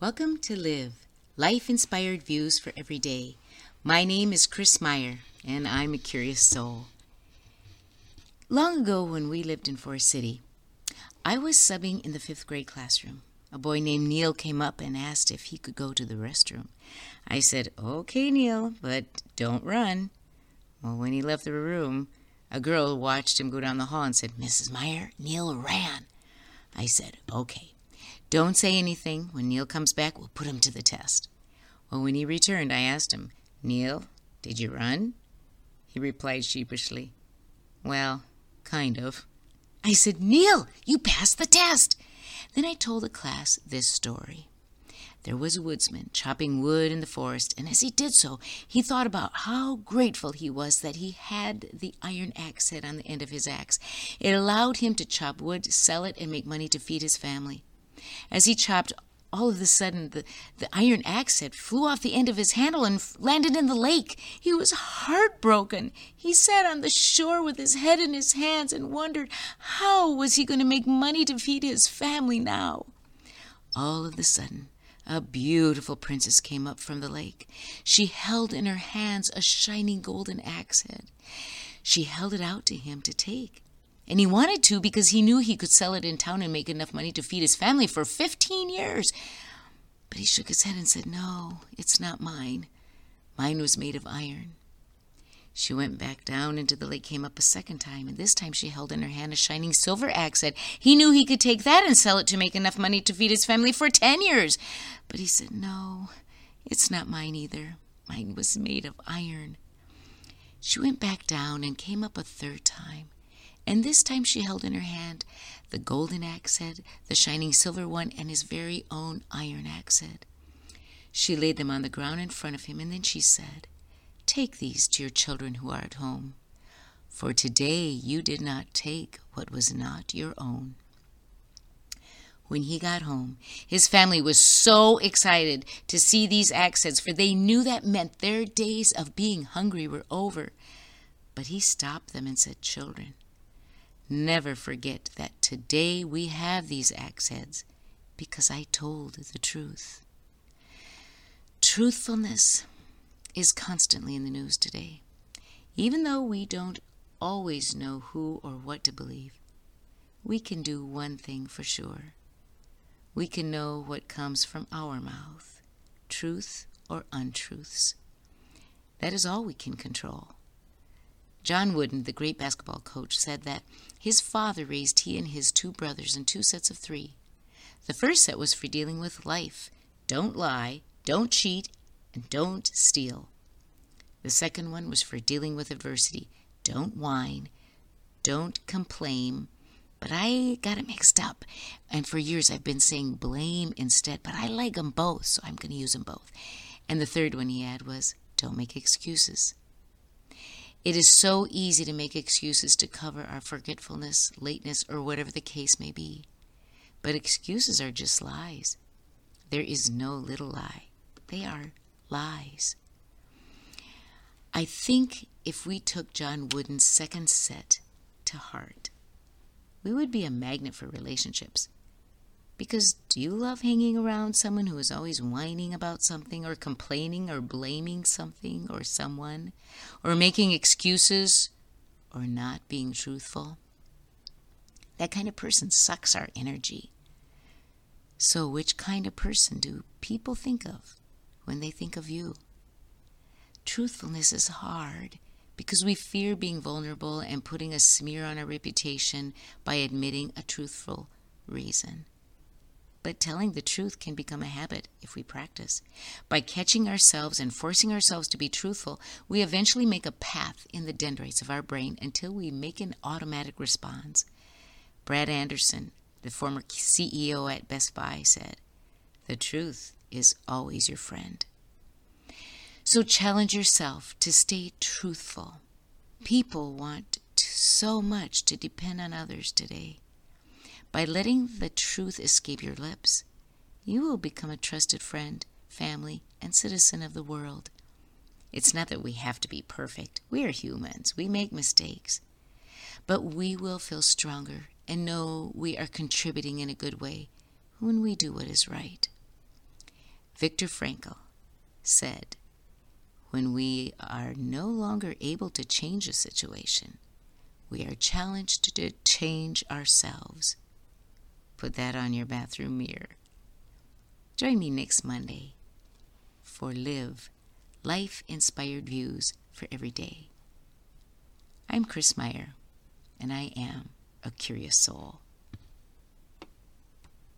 Welcome to Live, life inspired views for every day. My name is Chris Meyer, and I'm a curious soul. Long ago, when we lived in Forest City, I was subbing in the fifth grade classroom. A boy named Neil came up and asked if he could go to the restroom. I said, Okay, Neil, but don't run. Well, when he left the room, a girl watched him go down the hall and said, Mrs. Meyer, Neil ran. I said, Okay. Don't say anything. When Neil comes back, we'll put him to the test. Well, when he returned, I asked him, Neil, did you run? He replied sheepishly, Well, kind of. I said, Neil, you passed the test. Then I told the class this story. There was a woodsman chopping wood in the forest, and as he did so, he thought about how grateful he was that he had the iron axe head on the end of his axe. It allowed him to chop wood, sell it, and make money to feed his family. As he chopped, all of a sudden the, the iron axe head flew off the end of his handle and landed in the lake. He was heartbroken. He sat on the shore with his head in his hands and wondered how was he going to make money to feed his family now. All of a sudden, a beautiful princess came up from the lake. She held in her hands a shining golden axe head. She held it out to him to take. And he wanted to because he knew he could sell it in town and make enough money to feed his family for 15 years. But he shook his head and said, No, it's not mine. Mine was made of iron. She went back down into the lake, came up a second time, and this time she held in her hand a shining silver axe head. He knew he could take that and sell it to make enough money to feed his family for 10 years. But he said, No, it's not mine either. Mine was made of iron. She went back down and came up a third time and this time she held in her hand the golden axe head, the shining silver one, and his very own iron axe head. She laid them on the ground in front of him, and then she said, Take these to your children who are at home, for today you did not take what was not your own. When he got home, his family was so excited to see these axe heads, for they knew that meant their days of being hungry were over. But he stopped them and said, Children, Never forget that today we have these axe heads because I told the truth. Truthfulness is constantly in the news today. Even though we don't always know who or what to believe, we can do one thing for sure. We can know what comes from our mouth, truth or untruths. That is all we can control. John Wooden, the great basketball coach, said that his father raised he and his two brothers in two sets of three. The first set was for dealing with life don't lie, don't cheat, and don't steal. The second one was for dealing with adversity don't whine, don't complain. But I got it mixed up. And for years I've been saying blame instead, but I like them both, so I'm going to use them both. And the third one he had was don't make excuses. It is so easy to make excuses to cover our forgetfulness, lateness, or whatever the case may be. But excuses are just lies. There is no little lie, they are lies. I think if we took John Wooden's second set to heart, we would be a magnet for relationships. Because do you love hanging around someone who is always whining about something or complaining or blaming something or someone or making excuses or not being truthful? That kind of person sucks our energy. So, which kind of person do people think of when they think of you? Truthfulness is hard because we fear being vulnerable and putting a smear on our reputation by admitting a truthful reason. But telling the truth can become a habit if we practice. By catching ourselves and forcing ourselves to be truthful, we eventually make a path in the dendrites of our brain until we make an automatic response. Brad Anderson, the former CEO at Best Buy, said, The truth is always your friend. So challenge yourself to stay truthful. People want so much to depend on others today. By letting the truth escape your lips, you will become a trusted friend, family, and citizen of the world. It's not that we have to be perfect. We are humans. We make mistakes. But we will feel stronger and know we are contributing in a good way when we do what is right. Viktor Frankl said, When we are no longer able to change a situation, we are challenged to change ourselves. Put that on your bathroom mirror. Join me next Monday for Live Life Inspired Views for Every Day. I'm Chris Meyer, and I am a curious soul.